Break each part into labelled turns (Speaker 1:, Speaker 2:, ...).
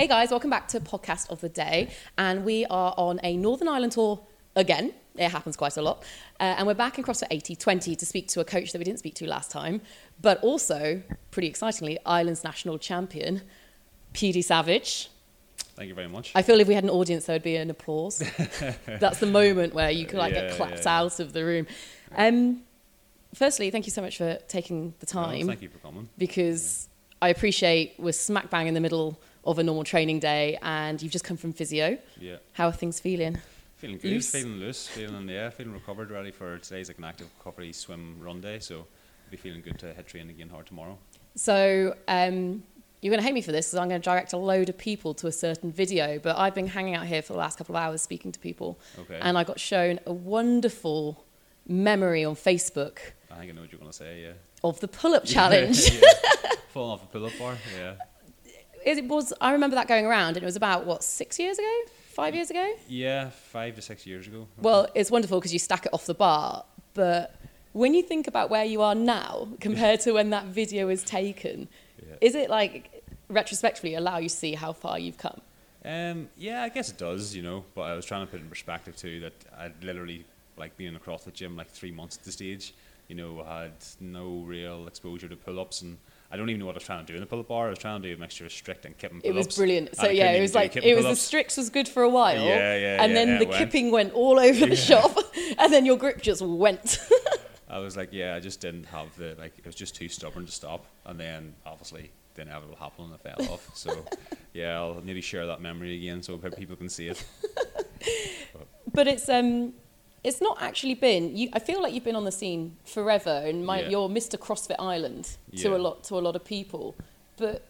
Speaker 1: Hey guys, welcome back to Podcast of the Day. And we are on a Northern Ireland tour again. It happens quite a lot. Uh, and we're back in CrossFit 8020 to speak to a coach that we didn't speak to last time, but also, pretty excitingly, Ireland's national champion, Petey Savage.
Speaker 2: Thank you very much.
Speaker 1: I feel if we had an audience, there would be an applause. That's the moment where you could like
Speaker 2: Yeah,
Speaker 1: get clapped
Speaker 2: yeah, yeah.
Speaker 1: out of the room. Um, firstly, thank you so much for taking the
Speaker 2: No,
Speaker 1: time
Speaker 2: thank you for coming.
Speaker 1: because I appreciate we're smack bang in the middle of a normal training day and you've just come from physio.
Speaker 2: Yeah,
Speaker 1: How are things feeling?
Speaker 2: feeling good,
Speaker 1: Loose?
Speaker 2: feeling loose, feeling yeah, feeling recovered, ready for today's like an active recovery swim run day. So, I'll be feeling good to hit training again hard tomorrow.
Speaker 1: So um, you're going to hate me for this because I'm going to direct a load of people to a certain video, but I've been hanging out here for the last couple of hours speaking to people
Speaker 2: Okay.
Speaker 1: and I got shown a wonderful memory on Facebook
Speaker 2: I think I know what you're gonna say. Yeah.
Speaker 1: of the pull-up challenge.
Speaker 2: yeah. Falling off a pull-up bar. Yeah.
Speaker 1: It was I remember that going around and it was about what 6 years ago? 5 years ago?
Speaker 2: Yeah, five to six years ago.
Speaker 1: Well, it's wonderful because you stack it off the bar, but when you think about where you are now compared to when that video was taken,
Speaker 2: Yeah.
Speaker 1: is it like retrospectively allow you to see how far you've come?
Speaker 2: Um, yeah, I guess it does, you know. But I was trying to put it in perspective too that I'd literally like been in the CrossFit gym like three months at the stage. You know, had no real exposure to pull-ups, and I don't even know what I was trying to do in the pull-up bar. I was trying to do a mixture of strict and kipping pull-ups.
Speaker 1: It was brilliant. So yeah, it was like it was the
Speaker 2: pull-ups.
Speaker 1: Was good for a while,
Speaker 2: Yeah, yeah,
Speaker 1: and
Speaker 2: yeah,
Speaker 1: then
Speaker 2: yeah,
Speaker 1: the
Speaker 2: went.
Speaker 1: kipping went all over the
Speaker 2: Yeah.
Speaker 1: shop, and then your grip just went.
Speaker 2: I was like, yeah, I just didn't have the like. It was just too stubborn to stop, and then obviously the inevitable happened and I fell off. So yeah, I'll maybe share that memory again so people can see it.
Speaker 1: but it's um, it's not actually been. You, I feel like you've been on the scene forever, and my,
Speaker 2: Yeah.
Speaker 1: you're Mr. CrossFit Ireland to
Speaker 2: Yeah.
Speaker 1: a lot to a lot of people. But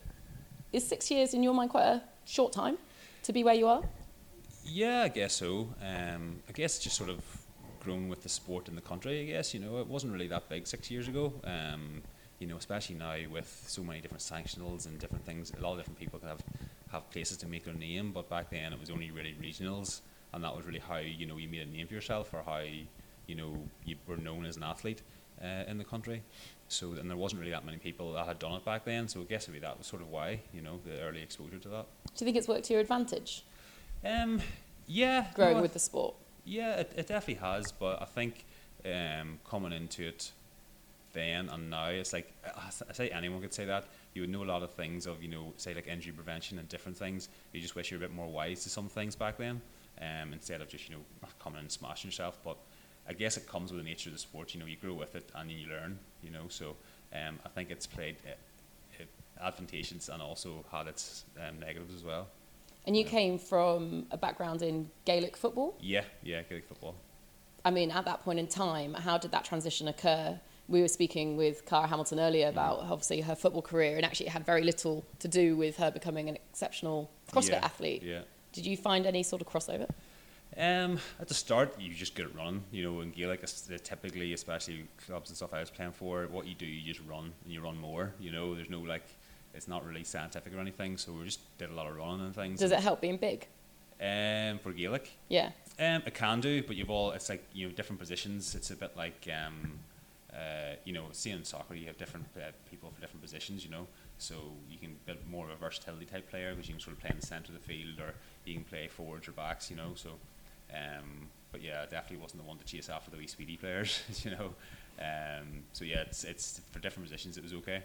Speaker 1: is six years in your mind quite a short time to be where you are?
Speaker 2: Yeah, I guess so. Um, I guess just sort of grown with the sport in the country. I guess you know it wasn't really that big six years ago. Um, you know, especially now with so many different sanctionals and different things, a lot of different people can have have places to make their name. But back then, it was only really regionals, and that was really how you know you made a name for yourself or how you know you were known as an athlete uh, in the country. So and there wasn't really that many people that had done it back then. So I guess maybe that was sort of why you know the early exposure to that.
Speaker 1: Do you think it's worked to your advantage
Speaker 2: Um, yeah,
Speaker 1: growing
Speaker 2: no,
Speaker 1: with the sport?
Speaker 2: yeah, it, it definitely has, but I think um, coming into it then and now, it's like I I say anyone could say that. You would know a lot of things of you know, say like injury prevention and different things. You just wish you were a bit more wise to some things back then, um, instead of just you know coming and smashing yourself. But I guess it comes with the nature of the sport. You know, you grow with it and then you learn. You know, so um, I think it's played it, it advantageous and also had its um, negatives as well.
Speaker 1: And you
Speaker 2: Yeah.
Speaker 1: came from a background in Gaelic football.
Speaker 2: Yeah, yeah, Gaelic football.
Speaker 1: I mean, at that point in time, how did that transition occur? We were speaking with Cara Hamilton earlier about obviously her football career, and actually it had very little to do with her becoming an exceptional CrossFit
Speaker 2: Yeah,
Speaker 1: athlete.
Speaker 2: Yeah.
Speaker 1: Did you find any sort of crossover?
Speaker 2: Um, at the start, you just get it running. You know, in Gaelic, uh, typically, especially clubs and stuff I was playing for, what you do, you just run and you run more. You know, there's no like, it's not really scientific or anything. So we just did a lot of running and things.
Speaker 1: Does it help being big?
Speaker 2: Um, for Gaelic,
Speaker 1: Yeah.
Speaker 2: um, it can do, but you've all it's like you know different positions. It's a bit like um, uh, you know, seeing in soccer, you have different uh, people for different positions. You know, so you can build more of a versatility type player because you can sort of play in the centre of the field, or you can play forwards or backs. You know, so um, but yeah, definitely wasn't the one to chase after the wee speedy players. You know, um, so yeah, it's it's for different positions. It was okay.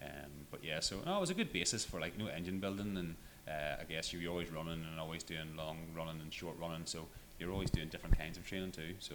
Speaker 2: Um, but yeah, so no, it was a good basis for like you know engine building, and uh, I guess you're always running and always doing long running and short running, so you're always doing different kinds of training too. So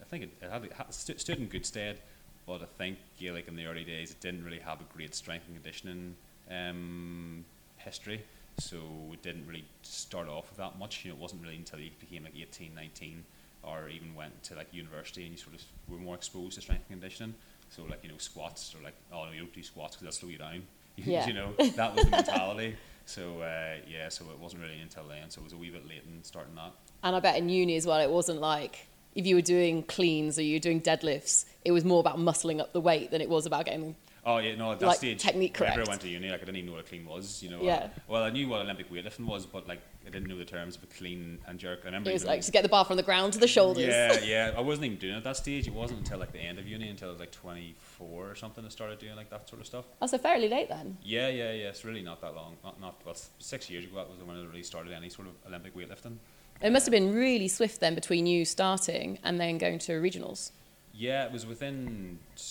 Speaker 2: I think it, it had, it stood in good stead, but I think Gaelic in the early days it didn't really have a great strength and conditioning um, history, so it didn't really start off with that much. You know, it wasn't really until you became like 18, 19, or even went to like university and you sort of were more exposed to strength and conditioning. So like you know squats or like oh no you don't do squats because they'll slow you down.
Speaker 1: Yeah.
Speaker 2: you know that was the mentality. So uh, yeah, so it wasn't really until then. So it was a wee bit late in starting that.
Speaker 1: And I bet in uni as well, it wasn't like if you were doing cleans or you were doing deadlifts, it was more about muscling up the weight than it was about getting
Speaker 2: Oh yeah, no, at that
Speaker 1: Like,
Speaker 2: stage,
Speaker 1: technique
Speaker 2: whenever. I went to uni, like I didn't even know what a clean was. You know.
Speaker 1: Yeah.
Speaker 2: Uh, well, I knew what Olympic weightlifting was, but like I didn't know the terms of a clean and jerk. I remember.
Speaker 1: It was
Speaker 2: even-
Speaker 1: like to get the bar from the ground to the shoulders.
Speaker 2: Yeah, yeah. I wasn't even doing it at that stage. It wasn't until like the end of uni, until I was like 24 or something, I started doing like that sort of stuff.
Speaker 1: Oh, so fairly late then.
Speaker 2: Yeah, yeah, yeah. It's really not that long. Not, not well, six years ago. That was when I really started any sort of Olympic weightlifting.
Speaker 1: It must have been really swift then between you starting and then going to regionals.
Speaker 2: Yeah, it was within t-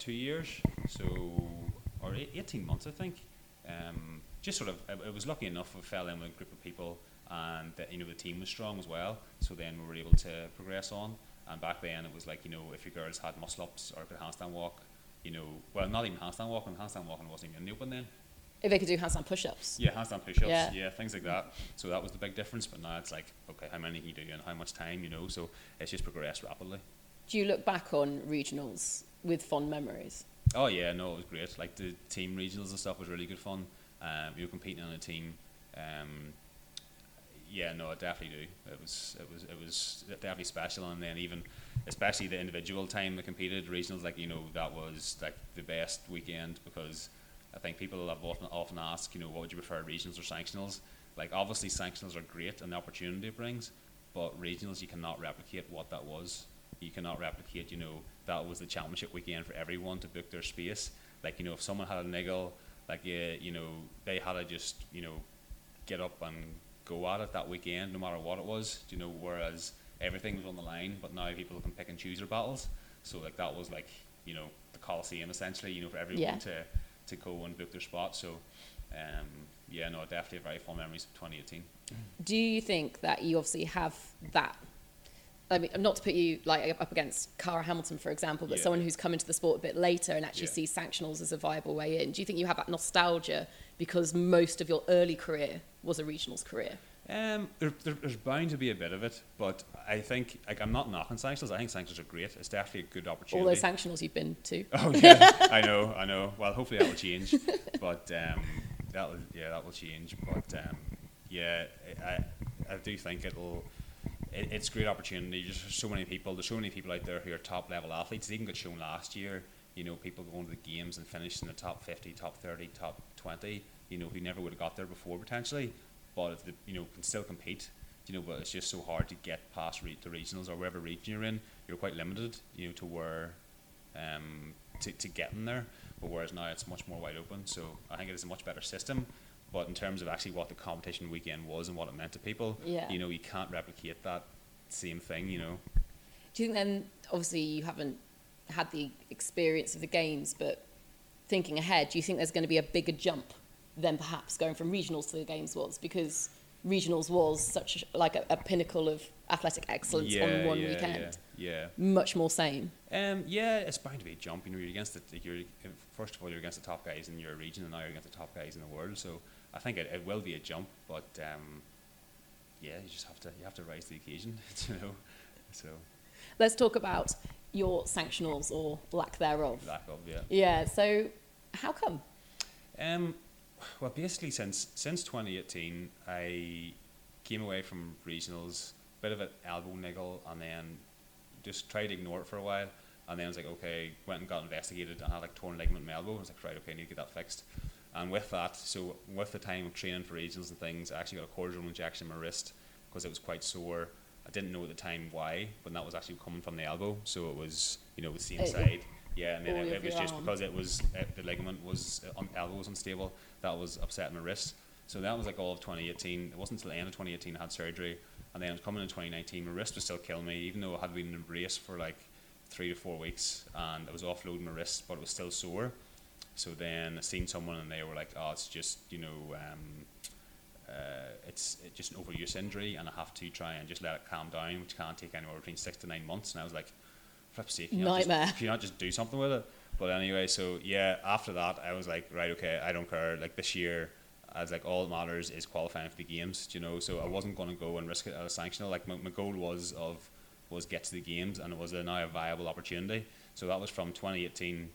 Speaker 2: two years, so or eight, 18 months, I think. Um, just sort of, I, I was lucky enough. I fell in with a group of people, and that, you know the team was strong as well. So then we were able to progress on. And back then, it was like you know if your girls had muscle ups or could handstand walk, you know, well not even handstand walking. Handstand walking wasn't even in the open then.
Speaker 1: If they could do handstand push-ups.
Speaker 2: Yeah, handstand push-ups.
Speaker 1: Yeah.
Speaker 2: Yeah. things like that. So that was the big difference. But now it's like, okay, how many can you do and how much time, you know? So it's just progressed rapidly.
Speaker 1: Do you look back on regionals with fond memories?
Speaker 2: Oh yeah, no, it was great. Like the team regionals and stuff was really good fun. Um, you were competing on a team. Um, yeah, no, I definitely do. It was, it was, it was definitely special. And then even, especially the individual time I competed regionals, like you know, that was like the best weekend because I think people have often often asked, you know, what would you prefer, regionals or sanctionals? Like obviously sanctionals are great and the opportunity it brings, but regionals you cannot replicate what that was. You cannot replicate, you know, that was the championship weekend for everyone to book their space. Like you know, if someone had a niggle, like yeah, you know, they had to just you know get up and go at it that weekend, no matter what it was. You know, whereas everything was on the line, but now people can pick and choose their battles. So like that was like you know the coliseum essentially. You know, for everyone
Speaker 1: Yeah.
Speaker 2: to to go and book their spot. So um, yeah, no, definitely very fond memories of 2018.
Speaker 1: Do you think that you obviously have that? I mean, not to put you like up against Cara Hamilton, for example, but
Speaker 2: Yeah.
Speaker 1: someone who's come into the sport a bit later and actually
Speaker 2: Yeah.
Speaker 1: sees sanctionals as a viable way in. Do you think you have that nostalgia because most of your early career was a regionals career?
Speaker 2: Um, there, there, there's bound to be a bit of it, but I think like I'm not knocking sanctions. I think sanctionals are great. It's definitely a good opportunity.
Speaker 1: All those sanctionals you've been to.
Speaker 2: Oh yeah, I know, I know. Well, hopefully that will change, but um, that will yeah that will change. But um, yeah, I I do think it'll. It, it's a great opportunity. Just there's so many people. There's so many people out there who are top level athletes. It even got shown last year. You know, people going to the games and finishing in the top 50, top 30, top 20. You know, who never would have got there before potentially, but if the, you know can still compete. You know, but it's just so hard to get past re- the regionals or wherever region you're in. You're quite limited. You know, to where um, to, to get in there. But whereas now it's much more wide open. So I think it is a much better system. But in terms of actually what the competition weekend was and what it meant to people,
Speaker 1: Yeah.
Speaker 2: you know, you can't replicate that same thing, you know.
Speaker 1: Do you think then, obviously, you haven't had the experience of the games, but thinking ahead, do you think there's going to be a bigger jump than perhaps going from regionals to the games was? Because regionals was such a, like a, a pinnacle of athletic excellence on one
Speaker 2: yeah,
Speaker 1: weekend.
Speaker 2: Yeah.
Speaker 1: Much more same.
Speaker 2: yeah. Um, yeah, it's bound to be a jump. You know, you're against the, you're first of all you're against the top guys in your region, and now you're against the top guys in the world. So I think it, it will be a jump, but um, yeah, you just have to you have to rise to the occasion, you know. So
Speaker 1: Let's talk about your sanctionals or lack thereof.
Speaker 2: lack of yeah.
Speaker 1: Yeah, so how come?
Speaker 2: Um, well, basically, since since 2018, I came away from regionals, bit of an elbow niggle, and then just tried to ignore it for a while. And then I was like, okay, went and got investigated and had like torn ligament in my elbow. I was like, right, okay, I need to get that fixed. And with that, so with the time of training for regionals and things, I actually got a cortisone injection in my wrist because it was quite sore. I didn't know at the time why, but that was actually coming from the elbow. So it was, you know, the same
Speaker 1: It-
Speaker 2: side. Yeah, and then it, it was just
Speaker 1: arm.
Speaker 2: because it was uh, the ligament was uh, un- elbow was unstable. That was upsetting my wrist. So that was like all of 2018. It wasn't until the end of 2018 I had surgery, and then coming in 2019, my wrist was still killing me, even though I had been in a brace for like three to four weeks, and I was offloading my wrist, but it was still sore. So then I seen someone, and they were like, "Oh, it's just you know." Um, uh, it's it's just an overuse injury, and I have to try and just let it calm down, which can't take anywhere between six to nine months. And I was like, "Flip's sake, can you not just-
Speaker 1: Nightmare.
Speaker 2: can you not just do something with it?" But anyway, so yeah, after that, I was like, "Right, okay, I don't care." Like this year, I was like, all that matters is qualifying for the games, you know. So I wasn't going to go and risk it at a sanctional. Like my, my goal was of was get to the games, and it was a, now a viable opportunity. So that was from 2018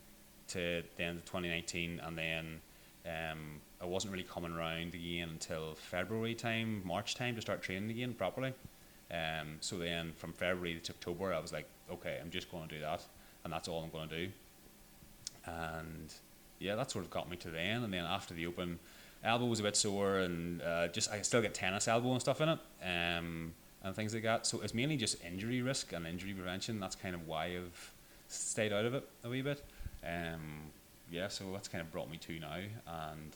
Speaker 2: to the end of 2019, and then um, I wasn't really coming around again until February time, March time to start training again properly. Um, so then from February to October, I was like, okay, I'm just going to do that, and that's all I'm going to do. And yeah, that sort of got me to the end. And then after the Open, elbow was a bit sore, and uh, just I still get tennis elbow and stuff in it, um, and things like that. So it's mainly just injury risk and injury prevention. That's kind of why I've stayed out of it a wee bit. Um, yeah, so that's kind of brought me to now, and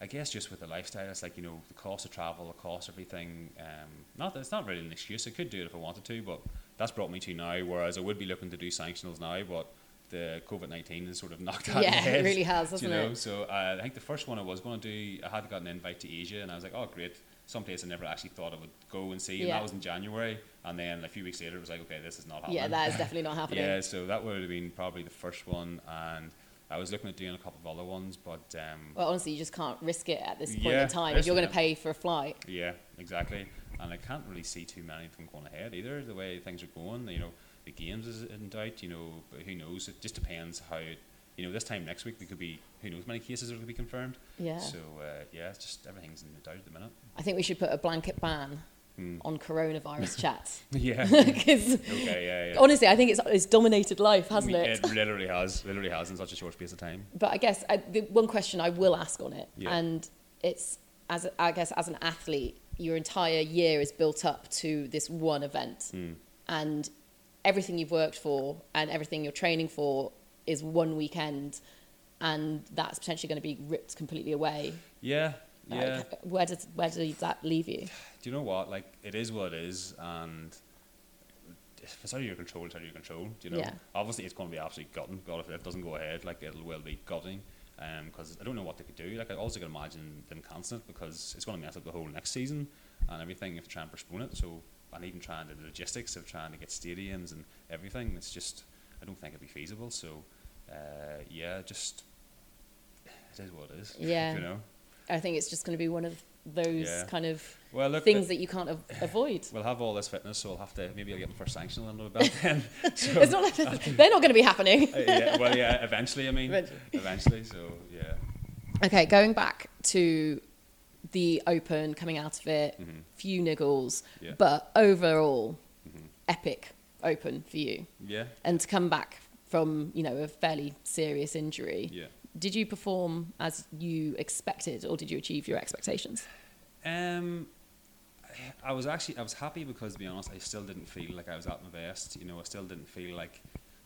Speaker 2: I guess just with the lifestyle, it's like you know the cost of travel, the cost of everything. Um, not it's not really an excuse. I could do it if I wanted to, but that's brought me to now. Whereas I would be looking to do sanctionals now, but the COVID nineteen has sort of knocked that.
Speaker 1: Yeah,
Speaker 2: ahead,
Speaker 1: it really has, hasn't
Speaker 2: you know?
Speaker 1: it?
Speaker 2: So uh, I think the first one I was going to do, I had got an invite to Asia, and I was like, oh great, someplace I never actually thought I would go and see, and
Speaker 1: Yeah.
Speaker 2: that was in January. And then a few weeks later, it was like, okay, this is not happening.
Speaker 1: Yeah, that is definitely not happening.
Speaker 2: Yeah, so that would have been probably the first one, and I was looking at doing a couple of other ones, but um,
Speaker 1: Well, honestly, you just can't risk it at this point
Speaker 2: Yeah,
Speaker 1: in time if you're going to pay for a flight.
Speaker 2: yeah, exactly. And I can't really see too many of them going ahead either. The way things are going, you know, the games is in doubt. You know, but who knows? It just depends how. You know, this time next week we could be who knows how many cases are going to be confirmed.
Speaker 1: Yeah.
Speaker 2: So uh, yeah, it's just everything's in the doubt at the minute.
Speaker 1: I think we should put a blanket ban
Speaker 2: Hmm.
Speaker 1: on coronavirus chats
Speaker 2: Yeah.
Speaker 1: because
Speaker 2: okay. Yeah. Yeah.
Speaker 1: honestly, I think it's it's dominated life, hasn't it?
Speaker 2: It literally has. Literally has in such a short space of time.
Speaker 1: But I guess I, the one question I will ask on it,
Speaker 2: Yeah.
Speaker 1: and it's as a, I guess as an athlete, your entire year is built up to this one event,
Speaker 2: Mm.
Speaker 1: and everything you've worked for and everything you're training for is one weekend, and that's potentially going to be ripped completely away.
Speaker 2: Yeah.
Speaker 1: Like,
Speaker 2: Yeah.
Speaker 1: where does where does that leave you?
Speaker 2: do you know what? Like, it is what it is, and if it's out of your control, it's out of your control. Do you know?
Speaker 1: Yeah.
Speaker 2: Obviously, it's going to be absolutely gutting. God, if it doesn't go ahead, like it will be gutting. Um, because I don't know what they could do. Like, I also can imagine them cancelling it because it's going to mess up the whole next season and everything if they try and postpone it. So, and even trying to the logistics of trying to get stadiums and everything, it's just I don't think it'd be feasible. So, uh, yeah, just it is what it is.
Speaker 1: Yeah.
Speaker 2: you know.
Speaker 1: I think it's just going to be one of those
Speaker 2: Yeah.
Speaker 1: kind of
Speaker 2: Well, look,
Speaker 1: things that you can't av- avoid.
Speaker 2: We'll have all this fitness, so I'll have to maybe I'll get my first sanction under the belt then. So,
Speaker 1: It's not like they're not going to be happening.
Speaker 2: uh, yeah, well, yeah, eventually. I mean,
Speaker 1: Eventually.
Speaker 2: eventually. So yeah,
Speaker 1: Okay, going back to the Open, coming out of it,
Speaker 2: Mhm.
Speaker 1: few niggles,
Speaker 2: Yeah.
Speaker 1: but overall,
Speaker 2: Mhm.
Speaker 1: epic Open for you.
Speaker 2: yeah,
Speaker 1: And to come back from you know a fairly serious injury,
Speaker 2: yeah.
Speaker 1: did you perform as you expected, or did you achieve your expectations?
Speaker 2: Um, I was actually I was happy because to be honest, I still didn't feel like I was at my best. You know, I still didn't feel like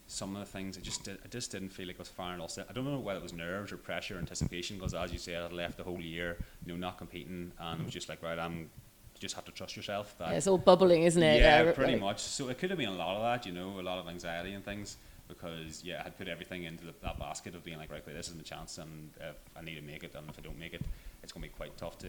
Speaker 2: some of the things. I just did, I just didn't feel like I was firing all. set. I don't know whether it was nerves or pressure, or anticipation. Because as you said, I left the whole year, you know, not competing, and it was just like right, I'm. You just have to trust yourself. That
Speaker 1: Yeah, it's all bubbling, isn't it?
Speaker 2: Yeah,
Speaker 1: right,
Speaker 2: pretty
Speaker 1: right.
Speaker 2: much. So it could have been a lot of that, you know, a lot of anxiety and things, because yeah, I had put everything into the, that basket of being like, right, this is my chance, and uh, I need to make it, and if I don't make it, it's going to be quite tough to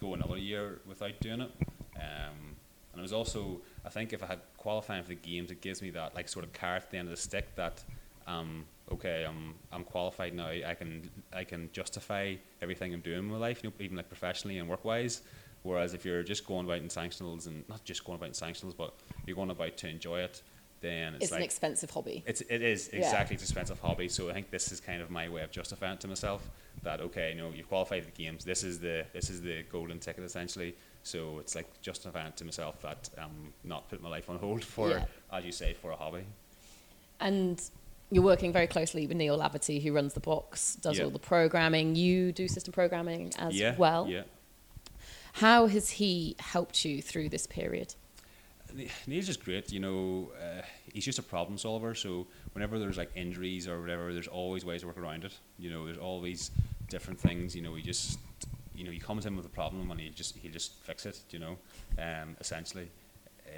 Speaker 2: go another year without doing it. Um, and it was also, I think, if I had qualifying for the games, it gives me that like sort of carrot at the end of the stick that, um, okay, I'm I'm qualified now. I can I can justify everything I'm doing in my life, you know, even like professionally and work wise. Whereas if you're just going about in sanctionals and not just going about in sanctionals, but you're going about to enjoy it, then it's,
Speaker 1: It's an expensive hobby.
Speaker 2: it's it is
Speaker 1: Yeah.
Speaker 2: exactly it's an expensive hobby. So I think this is kind of my way of justifying it to myself that okay, you know, you've qualified for the games. This is the this is the golden ticket essentially. So it's like justifying it to myself that I'm not putting my life on hold for,
Speaker 1: Yeah.
Speaker 2: as you say, for a hobby.
Speaker 1: And you're working very closely with Neil Laverty, who runs the box, does
Speaker 2: Yeah.
Speaker 1: all the programming. You do system programming as
Speaker 2: yeah,
Speaker 1: well.
Speaker 2: Yeah.
Speaker 1: How has he helped you through this period?
Speaker 2: Neil's just great, you know. Uh, he's just a problem solver. So whenever there's like injuries or whatever, there's always ways to work around it. You know, there's always different things. You know, he just, you know, he comes in with a problem and he just he just fix it. You know, um, essentially,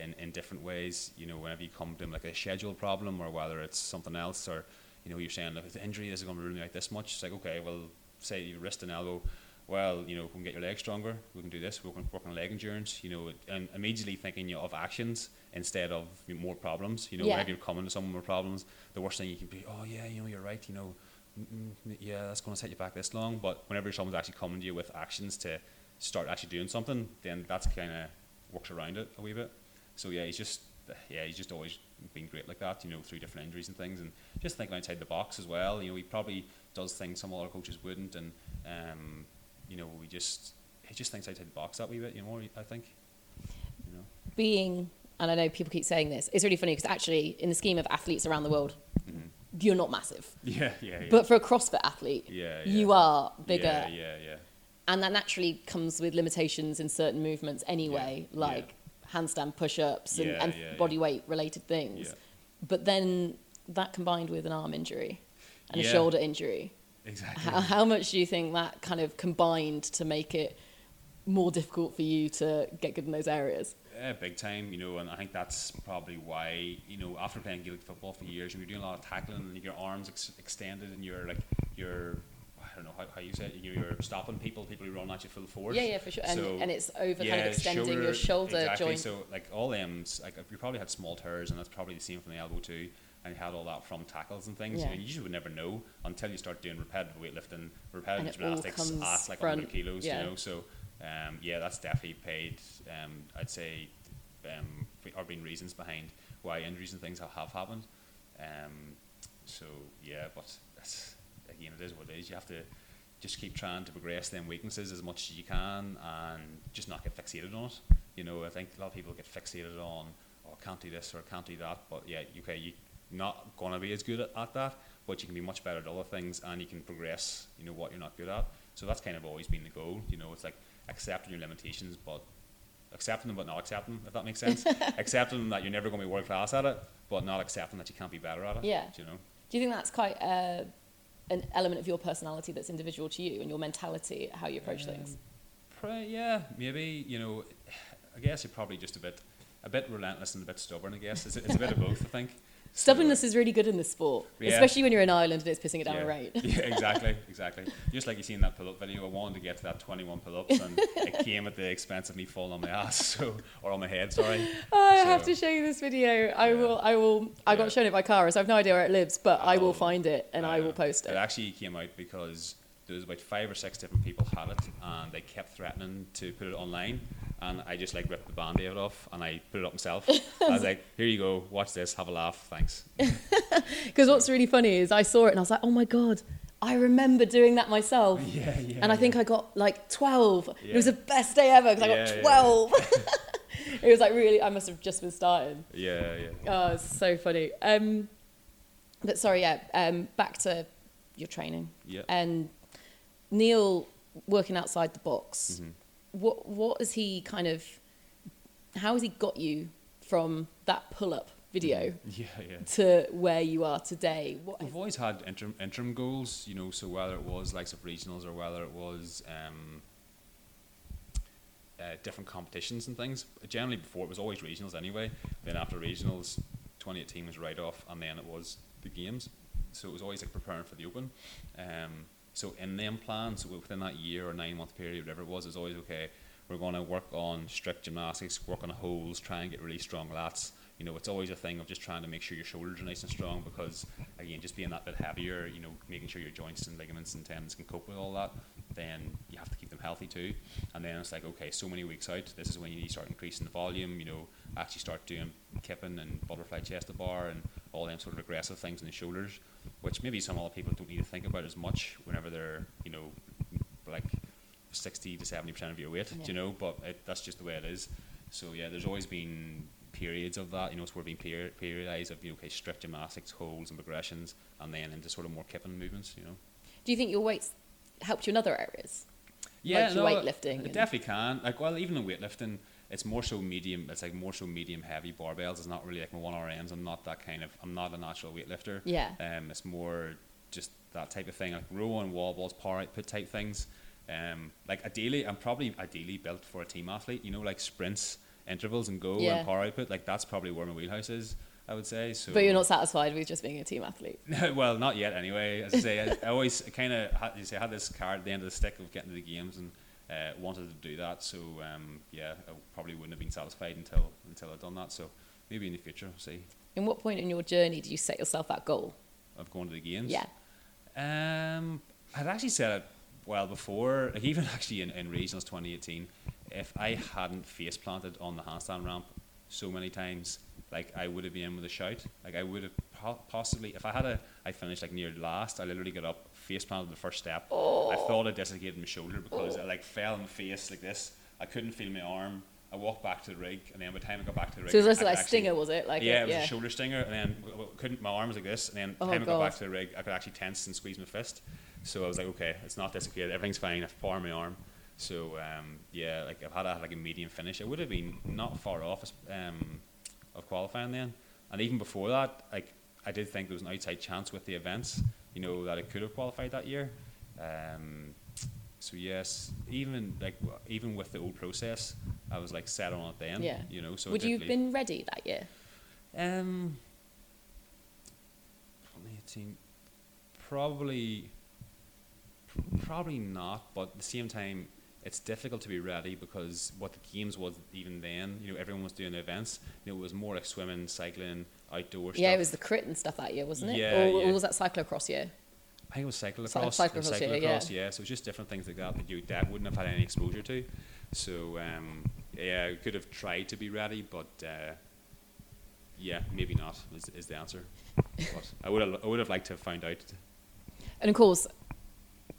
Speaker 2: in in different ways. You know, whenever you come to him like a schedule problem or whether it's something else or, you know, you're saying look, the injury is going to ruin me like this much. It's like okay, well, say your wrist and elbow. Well, you know, we can get your legs stronger. We can do this. We can work on leg endurance. You know, and immediately thinking you know, of actions instead of more problems. You know,
Speaker 1: Yeah.
Speaker 2: whenever you're coming to someone with problems, the worst thing you can be, oh yeah, you know, you're right. You know, mm, mm, yeah, that's going to set you back this long. But whenever someone's actually coming to you with actions to start actually doing something, then that's kind of works around it a wee bit. So yeah, he's just yeah, he's just always been great like that. You know, through different injuries and things, and just thinking outside the box as well. You know, he probably does things some other coaches wouldn't, and um, you know, we just he just thinks outside the box that wee bit. You know, I think. You know.
Speaker 1: Being, and I know people keep saying this, it's really funny because actually, in the scheme of athletes around the world,
Speaker 2: Mhm.
Speaker 1: you're not massive.
Speaker 2: Yeah, yeah, yeah.
Speaker 1: But for a CrossFit athlete,
Speaker 2: Yeah,
Speaker 1: you are bigger.
Speaker 2: Yeah, yeah, yeah.
Speaker 1: And that naturally comes with limitations in certain movements anyway,
Speaker 2: Yeah,
Speaker 1: like handstand push ups and,
Speaker 2: Yeah,
Speaker 1: and
Speaker 2: yeah,
Speaker 1: body
Speaker 2: yeah.
Speaker 1: weight related things.
Speaker 2: Yeah.
Speaker 1: But then that combined with an arm injury and a shoulder injury,
Speaker 2: Exactly.
Speaker 1: how, how much do you think that kind of combined to make it more difficult for you to get good in those areas?
Speaker 2: Yeah, big time, you know, and I think that's probably why, you know, after playing Gaelic football for years, you're doing a lot of tackling and your arms ex- extended and you're like, you're, I don't know how, how you say it, you're stopping people, people who run at you full force.
Speaker 1: Yeah, yeah, for sure. And,
Speaker 2: So,
Speaker 1: and it's over kind of extending your shoulder
Speaker 2: exactly.
Speaker 1: joint.
Speaker 2: So like all them, like you probably had small tears, and that's probably the same from the elbow too. And you had all that from tackles and things.
Speaker 1: Yeah.
Speaker 2: And you usually would never know until you start doing repetitive weightlifting, repetitive
Speaker 1: And it all
Speaker 2: gymnastics at like
Speaker 1: front,
Speaker 2: 100 kilos.
Speaker 1: yeah.
Speaker 2: You know, so um, yeah, that's definitely paid. Um, I'd say um, or been reasons behind why injuries and things have, have happened. Um, so yeah, but that's, again, it is what it is. You have to just keep trying to progress them weaknesses as much as you can, and just not get fixated on it. You know, I think a lot of people get fixated on, oh, I can't do this or I can't do that. But yeah, okay, you're not gonna be as good at, at that, but you can be much better at other things, and you can progress. You know what you're not good at. So that's kind of always been the goal. You know, it's like accepting your limitations, but accepting them but not accepting them, if that makes sense. accepting that you're never going to be world class at it, but not accepting that you can't be better at it.
Speaker 1: Yeah.
Speaker 2: Do you know?
Speaker 1: Do you think that's quite uh, an element of your personality that's individual to you and your mentality, how you approach things?
Speaker 2: Pro- yeah, maybe, you know, I guess you're probably just a bit a bit relentless and a bit stubborn, I guess. It's, it's a bit of both, I think.
Speaker 1: Stubbornness is really good in this sport,
Speaker 2: Yeah.
Speaker 1: especially when you're in Ireland and it's pissing it down
Speaker 2: yeah.
Speaker 1: a
Speaker 2: yeah, exactly, exactly. Just like you seen that pull-up video, I wanted to get to that 21 pull-ups, and it came at the expense of me falling on my ass, so or on my head, sorry.
Speaker 1: Oh, I have to show you this video. I
Speaker 2: Yeah.
Speaker 1: will. I will. I got shown it by Cara, so I've no idea where it lives, but I will
Speaker 2: Oh,
Speaker 1: find it and I
Speaker 2: Uh,
Speaker 1: will post
Speaker 2: It
Speaker 1: it.
Speaker 2: actually came out because there was about five or six different people had it, and they kept threatening to put it online. And I just like ripped the band-aid off, and I put it up myself. I was like, "Here you go, watch this, have a laugh, thanks."
Speaker 1: Because what's really funny is I saw it and I was like, oh my god, I remember doing that myself.
Speaker 2: Yeah, yeah.
Speaker 1: and I think I got like 12. It was the best day ever because I
Speaker 2: Yeah,
Speaker 1: got
Speaker 2: yeah.
Speaker 1: 12. it was like really, I must have just been starting.
Speaker 2: Yeah, yeah.
Speaker 1: Oh, it's so funny. Um, but sorry, yeah, um, back to your training.
Speaker 2: Yeah.
Speaker 1: And Neil working outside the box,
Speaker 2: Mhm.
Speaker 1: What, what has he kind of, how has he got you from that pull up video
Speaker 2: Yeah, yeah.
Speaker 1: to where you are today? What,
Speaker 2: We've always had interim, interim goals, you know, so whether it was likes of regionals or whether it was um, uh, different competitions and things. Generally, before it was always regionals anyway. Then after regionals, 2018 was right off, and then it was the games. So it was always like preparing for the open. Um, so in them plans, within that year or nine month period, whatever it was, it was always okay. We're going to work on strict gymnastics, work on holds, try and get really strong lats. You know, it's always a thing of just trying to make sure your shoulders are nice and strong because, again, just being that bit heavier, you know, making sure your joints and ligaments and tendons can cope with all that, then you have to keep them healthy too. And then it's like, okay, so many weeks out, this is when you need to start increasing the volume, you know, actually start doing kipping and butterfly chest to bar and all them sort of aggressive things in the shoulders, which maybe some other people don't need to think about as much whenever they're, you know, like 60 to 70% of your weight,
Speaker 1: Yeah.
Speaker 2: you know, but it, that's just the way it is. So yeah, there's always been periods of that, you know, it's where being period, periodized of, you know, okay, strict gymnastics, holds and progressions, and then into sort of more kipping movements, you know.
Speaker 1: do you think your weights helped you in other areas?
Speaker 2: Yeah,
Speaker 1: Like
Speaker 2: no,
Speaker 1: weightlifting
Speaker 2: It definitely can. Like, well, even in weightlifting, it's more so medium. It's like more so medium heavy barbells. It's not really like my one RMs. I'm not that kind of. I'm not a natural weightlifter.
Speaker 1: Yeah.
Speaker 2: Um, it's more just that type of thing, like row and wall balls, power output type things. Um, like ideally, I'm probably ideally built for a team athlete. You know, like sprints, intervals, and go
Speaker 1: Yeah.
Speaker 2: and power output. Like that's probably where my wheelhouse is. I would say. So.
Speaker 1: But you're not satisfied with just being a team athlete.
Speaker 2: well, not yet. Anyway, as I say, I, I always kind of had, you say, I had this card at the end of the stick of getting to the games and uh, wanted to do that. So um, yeah, I probably wouldn't have been satisfied until until I'd done that. So maybe in the future, we'll see.
Speaker 1: In what point in your journey did you set yourself that goal?
Speaker 2: Of going to the games.
Speaker 1: Yeah.
Speaker 2: Um, I'd actually said it well before, like even actually in, in regionals 2018, if I hadn't face planted on the handstand ramp so many times, like I would have been in with a shout. Like I would have po- possibly, if I had a, I finished like near last. I literally got up, face planted the first step. Oh. I thought I dislocated my shoulder because oh. I like fell on my face like this. I couldn't feel my arm. I walked back to the rig, and then by the time I got back to the rig,
Speaker 1: So it was
Speaker 2: I
Speaker 1: like
Speaker 2: actually-
Speaker 1: stinger, was it? Like
Speaker 2: yeah,
Speaker 1: a,
Speaker 2: it was a shoulder stinger, and then couldn't my arm was like this, and then by
Speaker 1: Oh,
Speaker 2: the time I got back to the rig, I could actually tense and squeeze my fist. So I was like, okay, it's not dislocated, everything's fine. I've power my arm. So um, yeah, like I've had a, like a medium finish. I would have been not far off um, of qualifying then, and even before that, like I did think there was an outside chance with the events, you know, that I could have qualified that year. Um, so yes, even like even with the old process, I was like set on it then.
Speaker 1: Yeah.
Speaker 2: You know, so
Speaker 1: Would
Speaker 2: did
Speaker 1: you have
Speaker 2: leave.
Speaker 1: been ready that year?
Speaker 2: Um, 2018, probably, probably not. But at the same time, it's difficult to be ready because what the games was even then, you know, everyone was doing the events. You know, it was more like swimming, cycling, outdoor
Speaker 1: Yeah,
Speaker 2: stuff.
Speaker 1: it was the crit and stuff that year, wasn't it?
Speaker 2: Yeah,
Speaker 1: or,
Speaker 2: yeah.
Speaker 1: or was that cyclocross year?
Speaker 2: I think it was cyclocross.
Speaker 1: Cy-
Speaker 2: and
Speaker 1: cyclocross, yeah, yeah.
Speaker 2: cyclocross, yeah. So it's just different things like that that you that wouldn't have had any exposure to. So um, yeah, I could have tried to be ready, but uh, yeah, maybe not is, is the answer. but I would have I would have liked to have found out.
Speaker 1: And of course,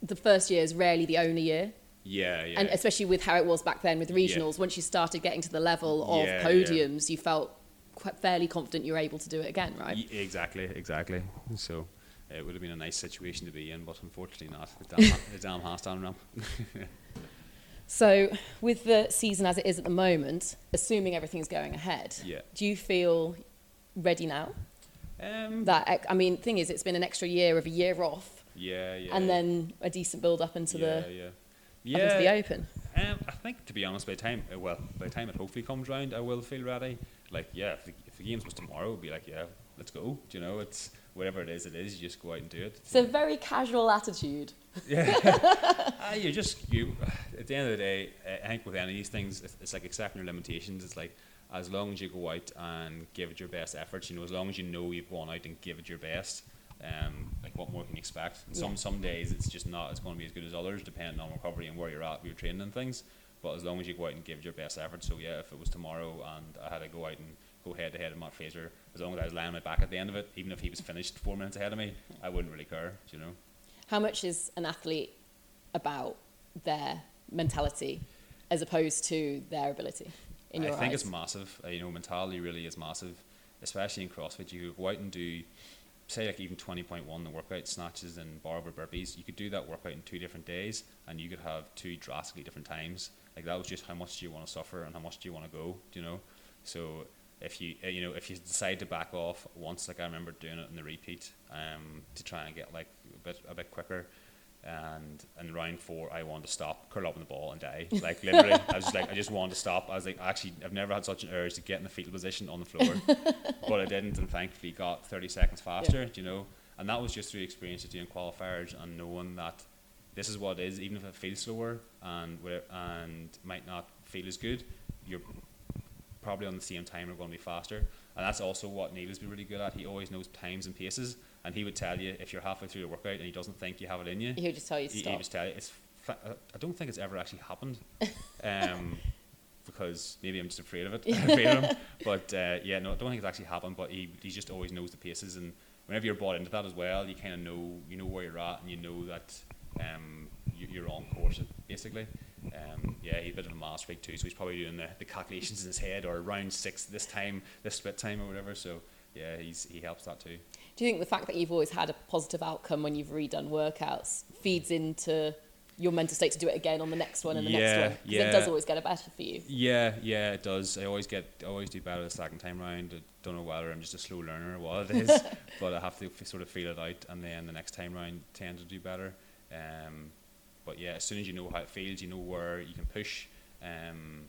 Speaker 1: the first year is rarely the only year.
Speaker 2: Yeah, yeah.
Speaker 1: And especially with how it was back then with
Speaker 2: Yeah.
Speaker 1: regionals, once you started getting to the level of
Speaker 2: Yeah, yeah.
Speaker 1: podiums, you felt quite fairly confident you were able to do it again, right?
Speaker 2: Exactly, exactly. So it would have been a nice situation to be in, but unfortunately not. The damn, the damn handstand ramp.
Speaker 1: So, with the season as it is at the moment, assuming everything's going ahead,
Speaker 2: Yeah.
Speaker 1: do you feel ready now?
Speaker 2: Um,
Speaker 1: That I mean, thing is, it's been an extra year of a year off,
Speaker 2: yeah, yeah.
Speaker 1: and then a decent build up into
Speaker 2: yeah,
Speaker 1: the
Speaker 2: yeah.
Speaker 1: Up
Speaker 2: Yeah,
Speaker 1: into the Open.
Speaker 2: Um, I think to be honest, by the time uh, well, by the time it hopefully comes round, I will feel ready. Like yeah, if the, if the games was tomorrow, it'd be like yeah, let's go. Do you know, it's whatever it is, it is. You just go out and do it.
Speaker 1: It's a very casual attitude.
Speaker 2: Yeah, Ah, you just you. At the end of the day, uh, I think with any of these things, it's, it's like accepting your limitations. It's like as long as you go out and give it your best efforts, you know, as long as you know you've gone out and give it your best, um, like what more can you expect? And some
Speaker 1: Yeah.
Speaker 2: some days it's just not. It's going to be as good as others, depending on recovery and where you're at your training and things. But as long as you go out and give your best effort, so yeah, if it was tomorrow and I had to go out and go head to head with Mat Fraser, as long as I was lying on my back at the end of it, even if he was finished four minutes ahead of me, I wouldn't really care. do You know.
Speaker 1: How much is an athlete about their mentality as opposed to their ability? In your
Speaker 2: I think
Speaker 1: eyes?
Speaker 2: it's massive. Uh, you know, mentality really is massive, especially in CrossFit. You go out and do, say, like even twenty point one the workout snatches and bar over burpees. You could do that workout in two different days, and you could have two drastically different times. Like that was just how much do you want to suffer and how much do you want to go. You know? So if you uh, you know if you decide to back off once, like I remember doing it in the repeat, um, to try and get like a bit a bit quicker. And in round four, I wanted to stop, curl up in the ball, and die. Like literally, I was just like, I just wanted to stop. I was like, actually, I've never had such an urge to get in the fetal position on the floor, but I didn't, and thankfully got 30 seconds faster. Do you know? And that was just through experience of doing qualifiers and knowing that this is what it is. Even if it feels slower and where- and might not feel as good, you're probably on the same time are going to be faster. And that's also what Neil's been really good at. He always knows times and paces, and he would tell you if you're halfway through your workout and he doesn't think you have it in you.
Speaker 1: He would just tell you to
Speaker 2: He, he would just tell you. It's. I don't think it's ever actually happened, um, because maybe I'm just afraid of it. afraid of him. But uh, yeah, no, I don't think it's actually happened. But he he just always knows the paces, and whenever you're bought into that as well, you kind of know you know where you're at, and you know that um, you, you're on course basically. Um, yeah, he's a bit of a master freak too, so he's probably doing the, the calculations in his head or round six this time, this split time or whatever. So yeah, he's he helps that too.
Speaker 1: Do you think the fact that you've always had a positive outcome when you've redone workouts feeds into your mental state to do it again on the next one and the
Speaker 2: Yeah,
Speaker 1: next one? 'Cause
Speaker 2: yeah.
Speaker 1: it does always get better for you.
Speaker 2: Yeah, yeah, it does. I always get, I always do better the second time round. I don't know whether I'm just a slow learner or what it is, but I have to f- sort of feel it out, and then the next time round tend to do better. Um, but yeah, as soon as you know how it feels, you know where you can push. Um,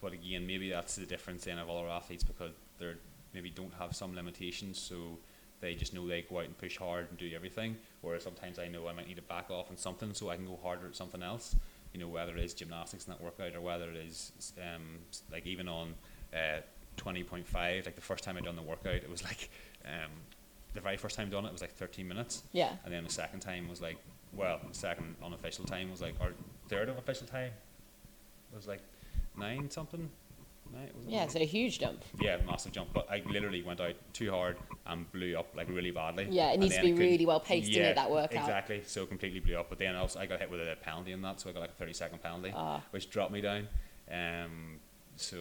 Speaker 2: but again, maybe that's the difference then of other athletes because they're maybe don't have some limitations, so they just know they go out and push hard and do everything. Whereas sometimes I know I might need to back off on something so I can go harder at something else. You know, whether it is gymnastics in that workout or whether it is um, like even on uh, twenty point five. Like the first time I done the workout, it was like um, the very first time done it was like thirteen minutes,
Speaker 1: Yeah.
Speaker 2: and then the second time was like well, the second unofficial time was like or third official time was like nine something. Nine, was it
Speaker 1: Yeah,
Speaker 2: nine?
Speaker 1: so a huge jump.
Speaker 2: yeah, massive jump. But I literally went out too hard and blew up like really badly.
Speaker 1: Yeah, it
Speaker 2: And
Speaker 1: needs to
Speaker 2: then
Speaker 1: be
Speaker 2: couldn't-
Speaker 1: really well paced to make that work out.
Speaker 2: Exactly. So completely blew up. But then also I got hit with a penalty in that, so I got like a thirty second penalty,
Speaker 1: Ah.
Speaker 2: which dropped me down. Um, so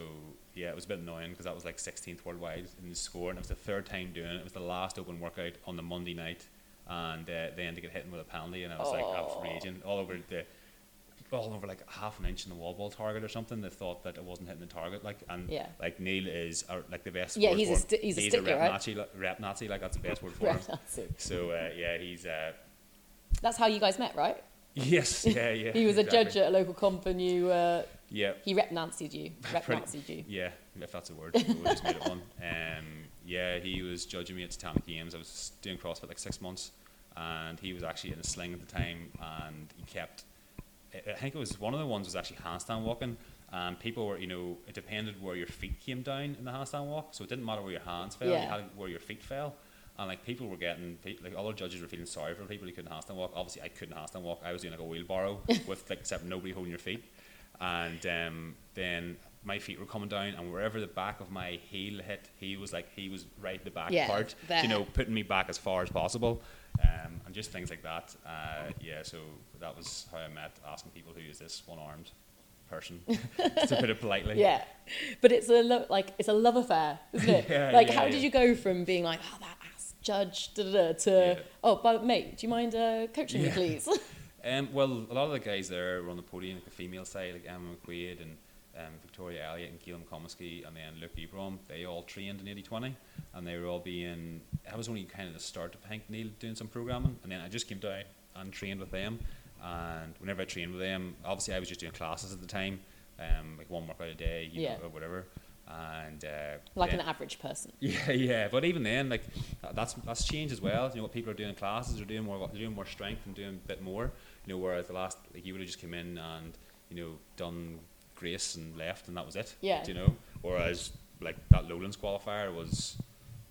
Speaker 2: yeah, it was a bit annoying because that was like 16th worldwide in the score, and it was the third time doing it. It was the last open workout on the Monday night, and uh, they ended up getting hit with a penalty, and I was like, I was
Speaker 1: Oh.
Speaker 2: raging all over the. All over like half an inch in the wall ball target or something. They thought that it wasn't hitting the target, like and
Speaker 1: Yeah.
Speaker 2: like Neil is uh, like the best.
Speaker 1: Yeah, he's a sti- he's a
Speaker 2: he's
Speaker 1: stickler,
Speaker 2: rep
Speaker 1: right?
Speaker 2: Nazi, like, rep Nazi, like that's the best word for him. So uh, yeah, he's uh,
Speaker 1: That's how you guys met, right?
Speaker 2: yes, yeah, yeah.
Speaker 1: He was a judge at a local comp and you, uh,
Speaker 2: Yeah,
Speaker 1: he rep Nazi'd you. Rep Nazi'd you.
Speaker 2: yeah, if that's a word, we just made it one. Um, yeah, he was judging me at Titanic Games. I was doing CrossFit like six months, and he was actually in a sling at the time, and he kept. I- think it was one of the ones was actually handstand walking, and people were, you know, it depended where your feet came down in the handstand walk, so it didn't matter where your hands fell,
Speaker 1: Yeah.
Speaker 2: you had where your feet fell. And like people were getting, like other judges were feeling sorry for people who couldn't handstand walk. Obviously, I couldn't handstand walk. I was doing like a wheelbarrow with like except nobody holding your feet. And um, then my feet were coming down, and wherever the back of my heel hit, he was like he was right the back
Speaker 1: Yeah,
Speaker 2: part,
Speaker 1: there.
Speaker 2: you know, putting me back as far as possible, um, and just things like that. Uh, yeah, so that was how I met, asking people who is this one-armed person, to put it politely.
Speaker 1: Yeah, but it's a lo- like it's a love affair, isn't it?
Speaker 2: Yeah,
Speaker 1: like,
Speaker 2: yeah,
Speaker 1: how
Speaker 2: yeah.
Speaker 1: did you go from being like, oh, that ass judge, da, da, da, to oh, but mate, do you mind uh, coaching me, please?
Speaker 2: Um, well, a lot of the guys there were on the podium, like the female side, like Emma McQuaid and um, Victoria Elliott and Keelan Comiskey, and then Luke Ebrom. They all trained in 8020, and they were all being. I was only kind of the start of Hank Neil doing some programming, and then I just came down and trained with them. And whenever I trained with them, obviously I was just doing classes at the time, um, like one workout a day, you
Speaker 1: Yeah.
Speaker 2: know, or whatever. And uh,
Speaker 1: like
Speaker 2: then-
Speaker 1: an average person.
Speaker 2: yeah, yeah, but even then, like that's that's changed as well. You know what people are doing in classes, they're doing more, they're doing more strength and doing a bit more. You know, whereas the last, like you would have just come in and you know done grace and left, and that was it.
Speaker 1: Yeah.
Speaker 2: Do you know? Whereas like that Lowlands qualifier was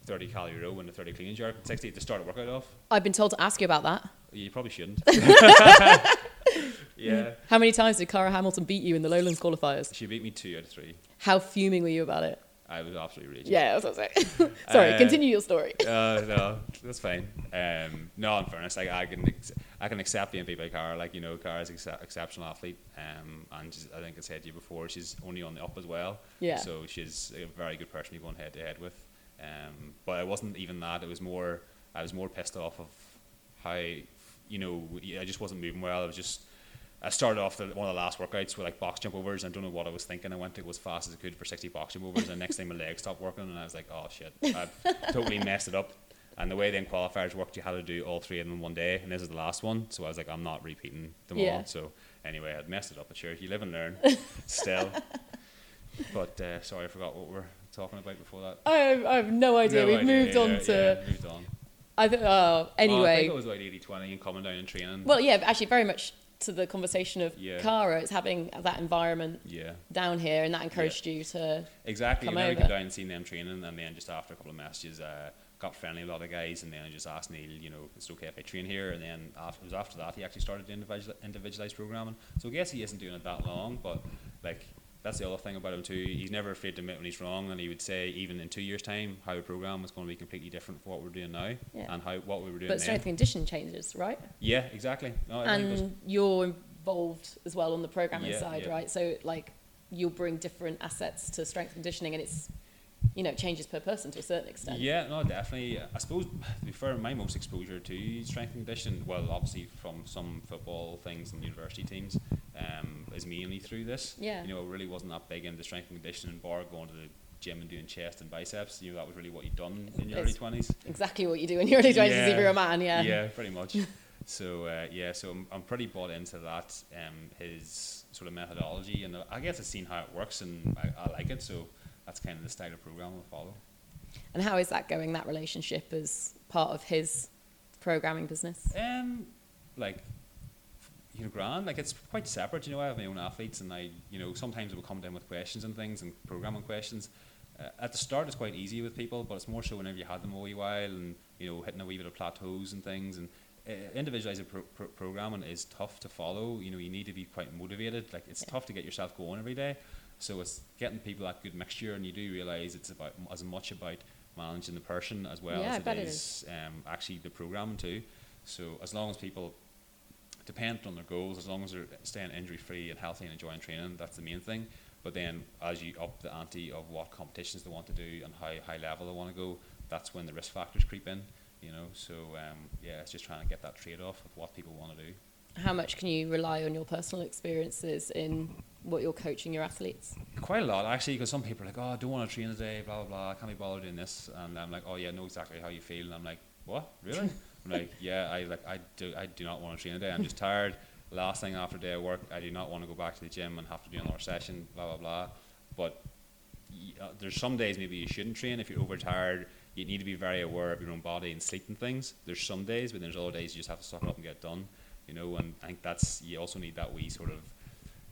Speaker 2: thirty calorie row and a thirty clean and jerk, sixty to start a workout off.
Speaker 1: I've been told to ask you about that.
Speaker 2: You probably shouldn't. yeah,
Speaker 1: How many times did Cara Hamilton beat you in the Lowlands qualifiers?
Speaker 2: she beat me two out of three.
Speaker 1: How fuming were you about it?
Speaker 2: I was absolutely raging.
Speaker 1: Yeah, that's what I was saying. Sorry,
Speaker 2: Uh,
Speaker 1: continue your story.
Speaker 2: uh, no, that's fine. Um, no, in fairness, like I can, ex- I can accept being beat by Cara. Like you know, Cara's an ex- exceptional athlete, um, and she's, I think I said to you before, she's only on the up as well.
Speaker 1: Yeah.
Speaker 2: So she's a very good person to go head to head with. Um, but it wasn't even that. It was more. I was more pissed off of how, you know, I just wasn't moving well. I was just. I started off the, one of the last workouts with like box jump overs. I don't know what I was thinking. I went to go as fast as I could for 60 box jump overs, and next thing my legs stopped working, and I was like, oh shit, I've totally messed it up. And the way then qualifiers worked, you had to do all three of them in one day, and this is the last one. So I was like, I'm not repeating them
Speaker 1: Yeah.
Speaker 2: all. So anyway, I'd messed it up. But sure, you live and learn. Still. But uh, sorry, I forgot what we're talking about before that.
Speaker 1: I have, I have no idea.
Speaker 2: No
Speaker 1: We've
Speaker 2: idea,
Speaker 1: moved on
Speaker 2: yeah,
Speaker 1: to.
Speaker 2: yeah, moved on.
Speaker 1: I think. Oh,
Speaker 2: I
Speaker 1: anyway.
Speaker 2: think it was like 80-20 and coming down and training.
Speaker 1: Well, yeah, actually, very much to the conversation of
Speaker 2: Yeah.
Speaker 1: Cara. It's having that environment
Speaker 2: yeah.
Speaker 1: down here, and that encouraged you to.
Speaker 2: Exactly.
Speaker 1: come
Speaker 2: then I
Speaker 1: over.
Speaker 2: down and seen them training, and then just after a couple of messages, uh, got friendly with a lot of guys, and then I just asked Neil, you know, is it okay if I train here? And then after, it was after that he actually started the individual, individualized programming. So I guess he isn't doing it that long, but like that's the other thing about him too. He's never afraid to admit when he's wrong, and he would say even in two years' time, how a program is going to be completely different from what we're doing now,
Speaker 1: Yeah.
Speaker 2: and how what we were doing
Speaker 1: But
Speaker 2: then.
Speaker 1: strength and condition changes, right?
Speaker 2: Yeah, exactly. No, I think it was-
Speaker 1: and you're involved as well on the programming
Speaker 2: Yeah,
Speaker 1: side,
Speaker 2: yeah.
Speaker 1: right? So like you'll bring different assets to strength conditioning, and it's you know changes per person to a certain extent.
Speaker 2: Yeah, no, definitely. I suppose, to be fair, my most exposure to strength and conditioning, well, obviously from some football things and university teams, um, is mainly through this.
Speaker 1: Yeah.
Speaker 2: You know, it really wasn't that big into strength and conditioning, bar going to the gym and doing chest and biceps. You know, that was really what you'd done in your
Speaker 1: It's-
Speaker 2: early 20s.
Speaker 1: Exactly what you do in your early twenties
Speaker 2: Yeah.
Speaker 1: if you're a man. Yeah.
Speaker 2: Yeah, pretty much. so, uh, yeah, so I'm, I'm pretty bought into that, um, his sort of methodology. And I guess I've seen how it works and I, I like it. So that's kind of the style of program we'll follow.
Speaker 1: And how is that going? That relationship as part of his programming business.
Speaker 2: Um, like, you know, grand. Like it's quite separate. You know, I have my own athletes, and I, you know, sometimes it will come down with questions and things and programming questions. Uh, at the start, it's quite easy with people, but it's more so whenever you had them a wee while and you know, hitting a wee bit of plateaus and things. And uh, individualized pro- pro- programming is tough to follow. You know, you need to be quite motivated. Like it's
Speaker 1: Yeah.
Speaker 2: tough to get yourself going every day. So it's getting people that good mixture, and you do realize it's about as much about managing the person as well
Speaker 1: Yeah,
Speaker 2: as it
Speaker 1: it
Speaker 2: is um, actually the programming too. So as long as people depend on their goals, as long as they're staying injury free and healthy and enjoying training, that's the main thing. But then as you up the ante of what competitions they want to do and how high level they want to go, that's when the risk factors creep in. You know, so um, yeah, it's just trying to get that trade off of what people want to do.
Speaker 1: How much can you rely on your personal experiences in what you're coaching your athletes?
Speaker 2: Quite a lot actually, because some people are like, "Oh, I don't want to train today," blah blah blah. I can't be bothered doing this, and I'm like, "Oh yeah, I know exactly how you feel." And I'm like, "What? Really?" I'm like, "Yeah, I like I do I do not want to train today. I'm just tired. Last thing after day of work, I do not want to go back to the gym and have to do another session. Blah blah blah." But uh, there's some days maybe you shouldn't train if you're overtired. You need to be very aware of your own body and sleep and things. There's some days, but there's other days you just have to suck it up and get done. You know, and I think that's you also need that wee sort of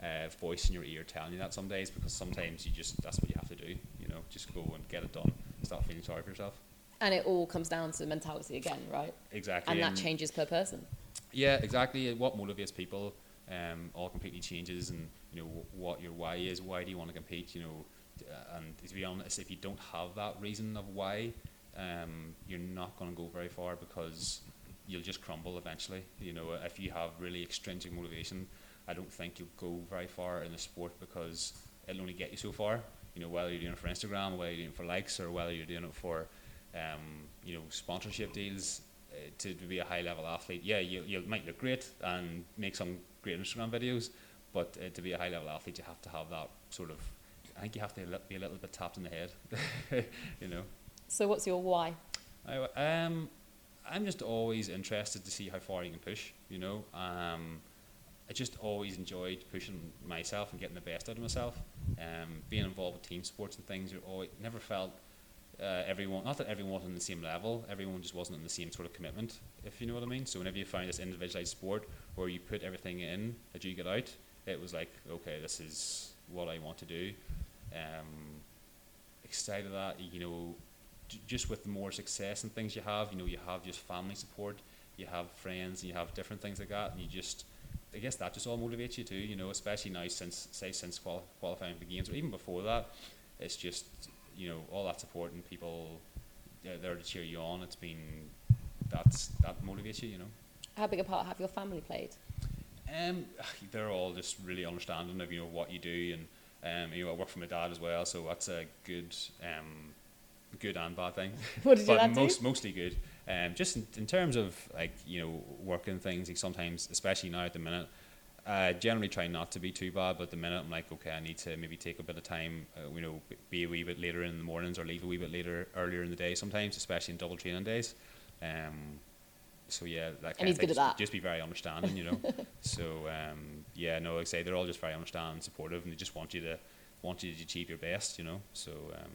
Speaker 2: uh, voice in your ear telling you that some days because sometimes you just that's what you have to do. You know, just go and get it done. Stop feeling sorry for yourself.
Speaker 1: And it all comes down to mentality again, right?
Speaker 2: Exactly.
Speaker 1: And that changes per person.
Speaker 2: Yeah, exactly. What motivates people um, all completely changes, and you know what your why is. Why do you want to compete? You know, and to be honest, if you don't have that reason of why, um, you're not going to go very far because you'll just crumble eventually. You know, if you have really extrinsic motivation, I don't think you'll go very far in the sport because it'll only get you so far. You know, whether you're doing it for Instagram, whether you're doing it for likes, or whether you're doing it for, um, you know, sponsorship deals. Uh, to, to be a high level athlete, yeah, you you might look great and make some great Instagram videos, but uh, to be a high level athlete, you have to have that sort of. I think you have to be a little bit tapped in the head, you know.
Speaker 1: So, what's your why?
Speaker 2: I, um, I'm just always interested to see how far you can push. You know, um, I just always enjoyed pushing myself and getting the best out of myself. Um, being involved with team sports and things, you always never felt uh, everyone. Not that everyone was on the same level. Everyone just wasn't in the same sort of commitment. If you know what I mean. So whenever you find this individualized sport where you put everything in that you get out, it was like, okay, this is what I want to do. Um, excited that you know just with the more success and things you have, you know, you have just family support, you have friends, and you have different things like that, and you just, I guess that just all motivates you too, you know, especially now since, say, since quali- qualifying for the games, or even before that, it's just, you know, all that support and people they're there to cheer you on. It's been, that's that motivates you, you know.
Speaker 1: How big a part have your family played?
Speaker 2: Um, they're all just really understanding of you know what you do, and um, you know I work for my dad as well, so that's a good, um, good and bad thing.
Speaker 1: What did your
Speaker 2: but
Speaker 1: dad do?
Speaker 2: mostly good. Um, just in, in terms of like you know working things, like sometimes, especially now at the minute, I generally try not to be too bad. But at the minute, I'm like, okay, I need to maybe take a bit of time. Uh, you know, be a wee bit later in the mornings or leave a wee bit later earlier in the day. Sometimes, especially in double training days. Um, so yeah, that kind
Speaker 1: And he's
Speaker 2: of thing.
Speaker 1: good at
Speaker 2: just,
Speaker 1: that.
Speaker 2: just be very understanding, you know. so um, yeah, no, like I say, they're all just very understanding, and supportive, and they just want you to want you to achieve your best, you know. So um,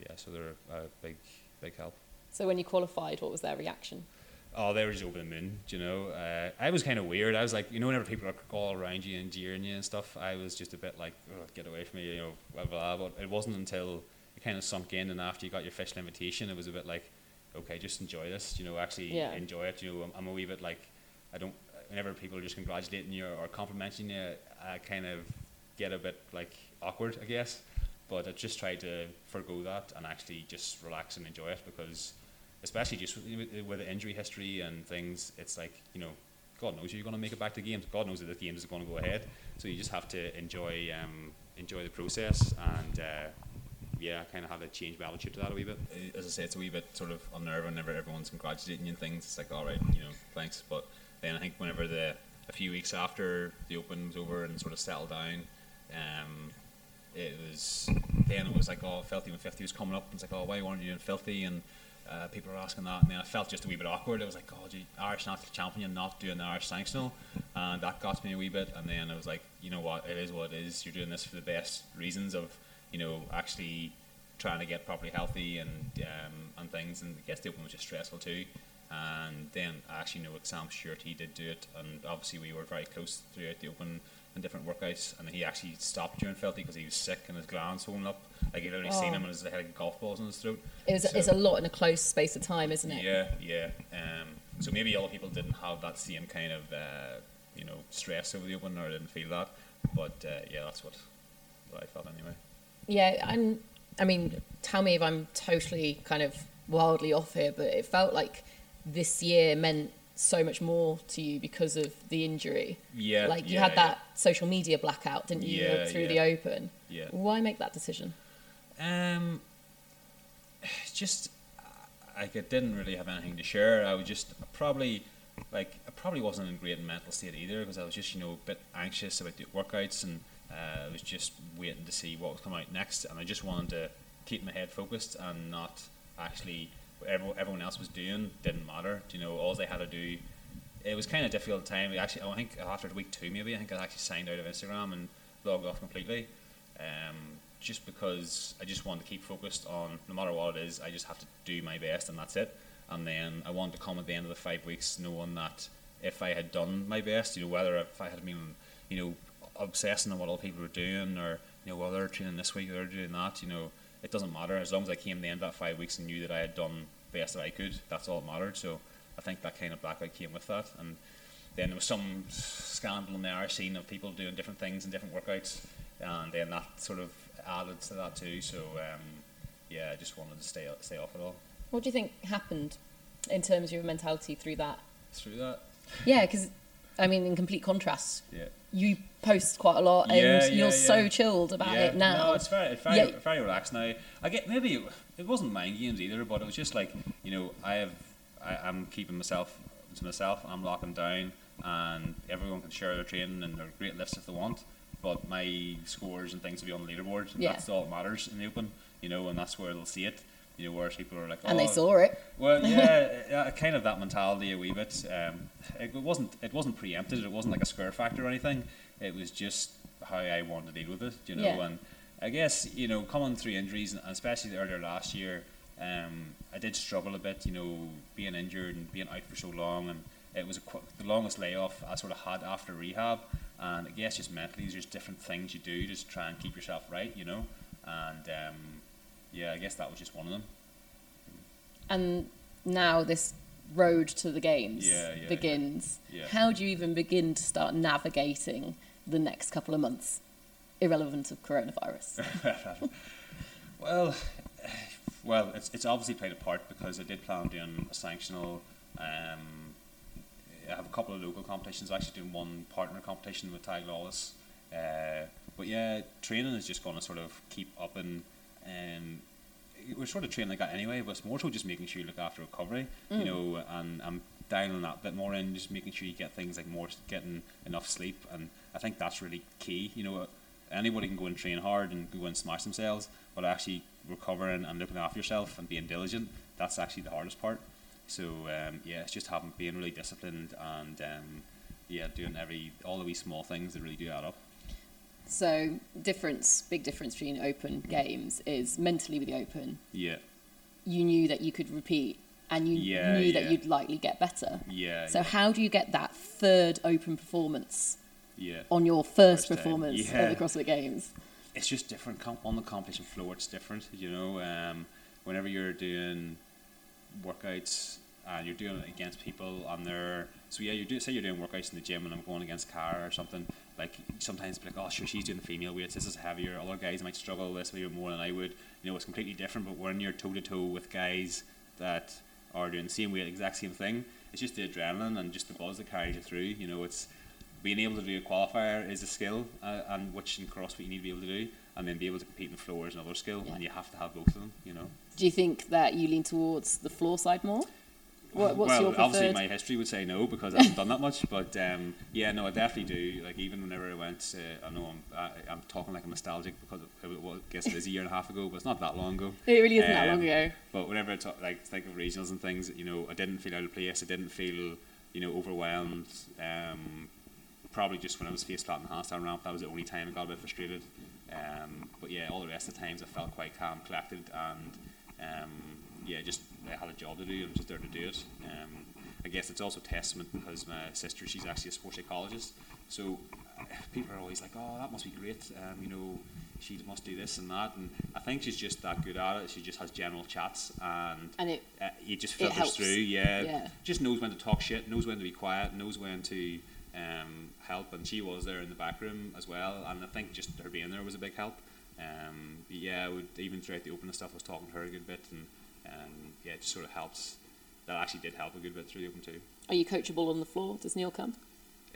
Speaker 2: yeah, so they're a big big help.
Speaker 1: So, when you qualified, what was their reaction?
Speaker 2: Oh, they were just over the moon, you know. Uh, I was kind of weird. I was like, you know, whenever people are all around you and jeering you and stuff, I was just a bit like, oh, get away from me, you know, blah, blah, blah. But it wasn't until it kind of sunk in and after you got your official invitation, it was a bit like, okay, just enjoy this, you know, actually
Speaker 1: Yeah.
Speaker 2: enjoy it. You know, I'm, I'm a wee bit like, I don't, whenever people are just congratulating you or complimenting you, I kind of get a bit like awkward, I guess. But I just tried to forego that and actually just relax and enjoy it because especially just with, with- the injury history and things, it's like, you know, God knows you're going to make it back to games. God knows that the games are going to go ahead. So you just have to enjoy um, enjoy the process and, uh, yeah, kind of have to change my attitude to that a wee bit.
Speaker 3: as I say, it's a wee bit sort of unnerving whenever everyone's congratulating you and things. It's like, all right, you know, thanks. But then I think whenever the a few weeks after the Open was over and sort of settled down, um, it was then it was like, oh, Filthy when Filthy was coming up. And it's like, oh, why weren't you doing Filthy? And uh, people were asking that, and then I felt just a wee bit awkward. It was like, oh, gee, Irish national champion not doing the Irish sanctional, and that got me a wee bit. And then I was like, you know what, it is what it is. You're doing this for the best reasons of, you know, actually trying to get properly healthy and um, and things. And I guess the Open was just stressful too. And then I actually know with Sam Stewart, he did do it, and obviously we were very close throughout the Open and different workouts. And he actually stopped during Filthy because he was sick and his glands swollen up. Like you'd only seen
Speaker 1: Oh.
Speaker 3: him and his head had golf balls in his throat.
Speaker 1: It was, it's a lot in a close space of time, isn't it?
Speaker 3: yeah, yeah. Um, so maybe other people didn't have that same kind of uh, you know stress over the open or didn't feel that. But uh, yeah, that's what, what I felt anyway.
Speaker 1: Yeah, and I mean, tell me if I'm totally kind of wildly off here, but it felt like this year meant so much more to you because of the injury.
Speaker 2: Yeah,
Speaker 1: Like you
Speaker 2: yeah,
Speaker 1: had
Speaker 2: yeah.
Speaker 1: that social media blackout, didn't you,
Speaker 2: Yeah,
Speaker 1: through
Speaker 2: yeah.
Speaker 1: the Open?
Speaker 2: Yeah.
Speaker 1: Why make that decision?
Speaker 2: Um, just like I didn't really have anything to share. I was just probably like I probably wasn't in a great mental state either because I was just you know a bit anxious about the workouts and uh, I was just waiting to see what was coming out next and I just wanted to keep my head focused and not actually everyone, else was doing didn't matter. Do You know, all they had to do. It was kind of difficult time. We Actually, I think after week two, maybe I think I actually signed out of Instagram and logged off completely um, just because I just wanted to keep focused on no matter what it is, I just have to do my best and that's it. And then I want to come at the end of the five weeks knowing that if I had done my best, you know, whether if I had been, you know, obsessing on what other people were doing or, you know, well, they're training this week, they're doing that, you know, it doesn't matter. As long as I came the end of that five weeks and knew that I had done the best that I could, that's all that mattered. So I think that kind of blackout came with that. And then there was some scandal in the Irish scene of people doing different things and different workouts, and then that sort of added to that too. So um, yeah, I just wanted to stay stay off it all
Speaker 1: What do you think happened in terms of your mentality through that?
Speaker 2: through that.
Speaker 1: Yeah, because I mean, in complete contrast,
Speaker 2: Yeah.
Speaker 1: you post quite a lot and
Speaker 2: Yeah,
Speaker 1: you're
Speaker 2: yeah,
Speaker 1: so chilled about
Speaker 2: yeah.
Speaker 1: it now.
Speaker 2: No, it's very, very,
Speaker 1: Yeah.
Speaker 2: very relaxed now. I get maybe it, it wasn't mind games either, but it was just like you know I have I, I'm keeping myself to myself. I'm locking down, and everyone can share their training and their great lifts if they want. But my scores and things will be on the leaderboard. And
Speaker 1: Yeah.
Speaker 2: That's all that matters in the open, you know, and that's where they'll see it. You know, whereas people are like,
Speaker 1: and
Speaker 2: oh,
Speaker 1: they saw it.
Speaker 2: Well, yeah, kind of that mentality a wee bit. Um, it wasn't it wasn't preempted. It wasn't like a scare factor or anything. It was just how I wanted to deal with it, you know.
Speaker 1: Yeah.
Speaker 2: And I guess you know, coming through injuries, and especially earlier last year, um, I did struggle a bit, you know, being injured and being out for so long, and it was a, qu- the longest layoff I sort of had after rehab. And I guess just mentally, there's different things you do just to try and keep yourself right, you know. And um, yeah, I guess that was just one of them.
Speaker 1: And now this road to the games
Speaker 2: Yeah, yeah,
Speaker 1: begins.
Speaker 2: yeah. Yeah.
Speaker 1: How do you even begin to start navigating the next couple of months, irrelevant of coronavirus?
Speaker 2: Well, well, it's it's obviously played a part because I did plan on doing a sanctional. Um, I have a couple of local competitions. I'm actually doing one partner competition with Ty Lawless. Uh, but yeah, training is just going to sort of keep up and um, we're sort of training like that anyway. But it's more so just making sure you look after recovery, you know, and I'm dialing that bit more in, just making sure you get things like more getting enough sleep, and I think that's really key. You know, anybody can go and train hard and go and smash themselves, but actually recovering and looking after yourself and being diligent, that's actually the hardest part. So um, yeah, it's just having being really disciplined and um, yeah, doing every all the wee small things that really do add up.
Speaker 1: So, difference, big difference between open games is mentally with the open,
Speaker 2: Yeah,
Speaker 1: you knew that you could repeat and you
Speaker 2: Yeah,
Speaker 1: knew that
Speaker 2: yeah.
Speaker 1: you'd likely get better.
Speaker 2: yeah,
Speaker 1: So,
Speaker 2: yeah,
Speaker 1: how do you get that third open performance
Speaker 2: yeah.
Speaker 1: on your first,
Speaker 2: First
Speaker 1: performance at the CrossFit Games?
Speaker 2: it's just different com- on the competition floor. It's different, you know. Um, whenever you're doing workouts and you're doing it against people and they're so yeah, you do say you're doing workouts in the gym and I'm going against Cara or something. Like sometimes be like, oh sure, she's doing the female weights. This is heavier. Other guys might struggle with this way more than I would. You know, it's completely different. But when you're toe to toe with guys that are doing the same weight, exact same thing, it's just the adrenaline and just the buzz that carries you through. You know, it's being able to do a qualifier is a skill, uh, and which in CrossFit you need to be able to do, and then be able to compete in the floor is another skill,
Speaker 1: Yeah.
Speaker 2: and you have to have both of them. You know.
Speaker 1: Do you think that you lean towards the floor side more? What, what's
Speaker 2: well, obviously my history would say no because I haven't done that much. But um, yeah, no, I definitely do. Like even whenever I went, uh, I know I'm I, I'm talking like I'm nostalgic because of, it, well, I guess it is a year and a half ago, but it's not that long ago.
Speaker 1: It really isn't that long
Speaker 2: Um,
Speaker 1: ago.
Speaker 2: But whenever I talk, like think of regionals and things, you know, I didn't feel out of place. I didn't feel, you know, overwhelmed. Um, probably just when I was face flat in the handstand ramp, that was the only time I got a bit frustrated. Um, but yeah, all the rest of the times I felt quite calm, collected, and um, yeah, just I had a job to do I was just there to do it. Um, I guess it's also testament because my sister, she's actually a sports psychologist, so uh, people are always like, "Oh, that must be great," um, you know. She must do this and that, and I think she's just that good at it. She just has general chats, and
Speaker 1: And it
Speaker 2: uh, it just filters through. Yeah,
Speaker 1: Yeah.
Speaker 2: just knows when to talk shit, knows when to be quiet, knows when to um, help. And she was there in the back room as well, and I think just her being there was a big help. Um, yeah, I would, even throughout the open stuff, I was talking to her a good bit, and um, yeah, it just sort of helps that actually did help a good bit through the Open too.
Speaker 1: Are you coachable on the floor? Does Neil come?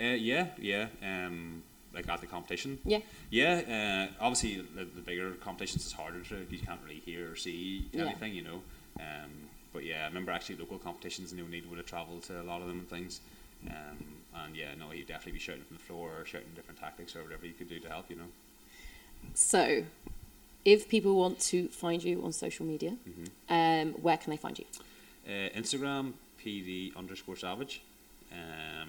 Speaker 2: Uh, yeah, yeah. Um, like at the competition.
Speaker 1: Yeah.
Speaker 2: Yeah. Uh, obviously, the, the bigger competitions is harder to. You can't really hear or see
Speaker 1: Yeah.
Speaker 2: anything, you know. Um, but yeah, I remember actually local competitions, and O'Neill would have travelled to a lot of them and things. Um, and yeah, no, he'd definitely be shouting from the floor or shouting different tactics or whatever you could do to help, you know.
Speaker 1: So, if people want to find you on social media,
Speaker 2: Mm-hmm.
Speaker 1: um, where can they find you?
Speaker 2: Uh, Instagram, PD underscore savage. Um,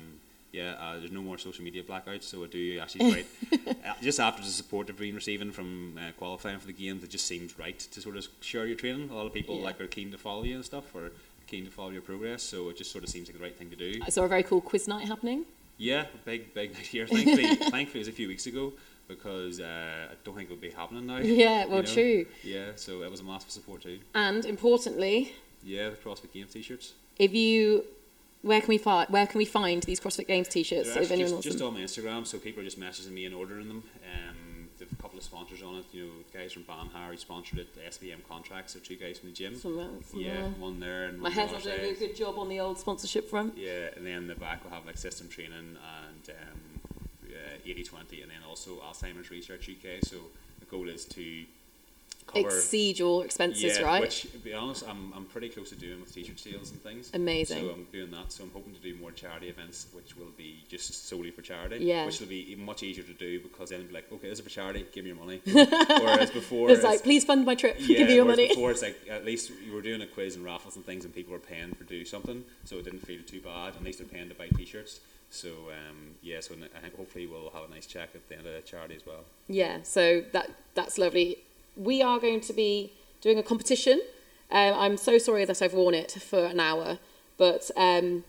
Speaker 2: yeah, uh, there's no more social media blackouts, so I do actually try. uh, just after the support I've been receiving from uh, qualifying for the games, it just seems right to sort of share your training. A lot of people
Speaker 1: Yeah.
Speaker 2: like are keen to follow you and stuff, or keen to follow your progress. So it just sort of seems like the right thing to do.
Speaker 1: I saw a very cool quiz night happening.
Speaker 2: Yeah, big big night here. Thankfully, thankfully it was a few weeks ago because uh, I don't think it would be happening now.
Speaker 1: Yeah, well,
Speaker 2: you know?
Speaker 1: true.
Speaker 2: Yeah, so it was a massive support too.
Speaker 1: And importantly,
Speaker 2: Yeah, the CrossFit Games t-shirts.
Speaker 1: if you, where can we find where can we find these CrossFit Games t-shirts? If anyone
Speaker 2: just,
Speaker 1: wants
Speaker 2: just
Speaker 1: them?
Speaker 2: on my Instagram, so people are just messaging me and ordering them. Um, there's a couple of sponsors on it. You know, guys from Banhar sponsored it. The SBM contracts. So two guys from the gym.
Speaker 1: Some, uh,
Speaker 2: yeah,
Speaker 1: uh,
Speaker 2: one there and
Speaker 1: My
Speaker 2: one
Speaker 1: head's
Speaker 2: on
Speaker 1: not
Speaker 2: the other
Speaker 1: doing a good job on the old sponsorship front.
Speaker 2: Yeah, and then the back will have like system training and um, uh, 80-20 and then also Alzheimer's Research UK. So the goal is to cover
Speaker 1: Exceed your expenses,
Speaker 2: yeah,
Speaker 1: right?
Speaker 2: Which, to be honest, I'm, I'm pretty close to doing with t-shirt sales and things.
Speaker 1: Amazing.
Speaker 2: So I'm doing that. So I'm hoping to do more charity events, which will be just solely for charity.
Speaker 1: Yeah.
Speaker 2: Which will be much easier to do because then it'll be like, okay, this is for charity, give me your money. whereas before,
Speaker 1: it's like, please fund my trip.
Speaker 2: yeah,
Speaker 1: Give me your
Speaker 2: whereas
Speaker 1: money.
Speaker 2: Before it's like at least you were doing a quiz and raffles and things, and people were paying for do something, so it didn't feel too bad. At least they're paying to buy t-shirts. So um, yeah, so I think hopefully we'll have a nice check at the end of the charity as well.
Speaker 1: Yeah, so that that's lovely. We are going to be doing a competition. Um, I'm so sorry that I've worn it for an hour, but um,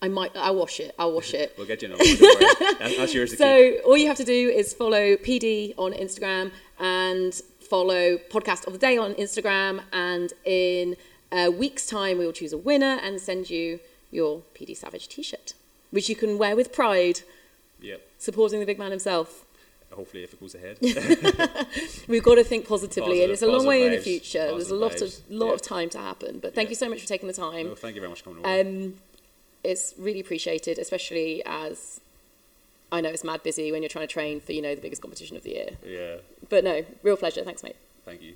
Speaker 1: I might. I'll wash it. I'll wash it.
Speaker 2: We'll get you another one. Don't worry. That- That's yours.
Speaker 1: So all you have to do is follow PD on Instagram and follow Podcast of the Day on Instagram. And in a week's time, we will choose a winner and send you your PD Savage T-shirt, which you can wear with pride,
Speaker 2: Yep.
Speaker 1: supporting the big man himself.
Speaker 2: Hopefully, if it goes ahead.
Speaker 1: We've got to think positively, and it's a long
Speaker 2: positive
Speaker 1: way in the future. There's a lot
Speaker 2: vibes,
Speaker 1: of lot of time to happen. But thank
Speaker 2: Yeah.
Speaker 1: you so much for taking the time.
Speaker 2: no, thank you very much for coming over.
Speaker 1: Um, it's really appreciated, especially as I know it's mad busy when you're trying to train for you know the biggest competition of the year.
Speaker 2: yeah.
Speaker 1: But no, real pleasure. Thanks, mate.
Speaker 2: Thank you.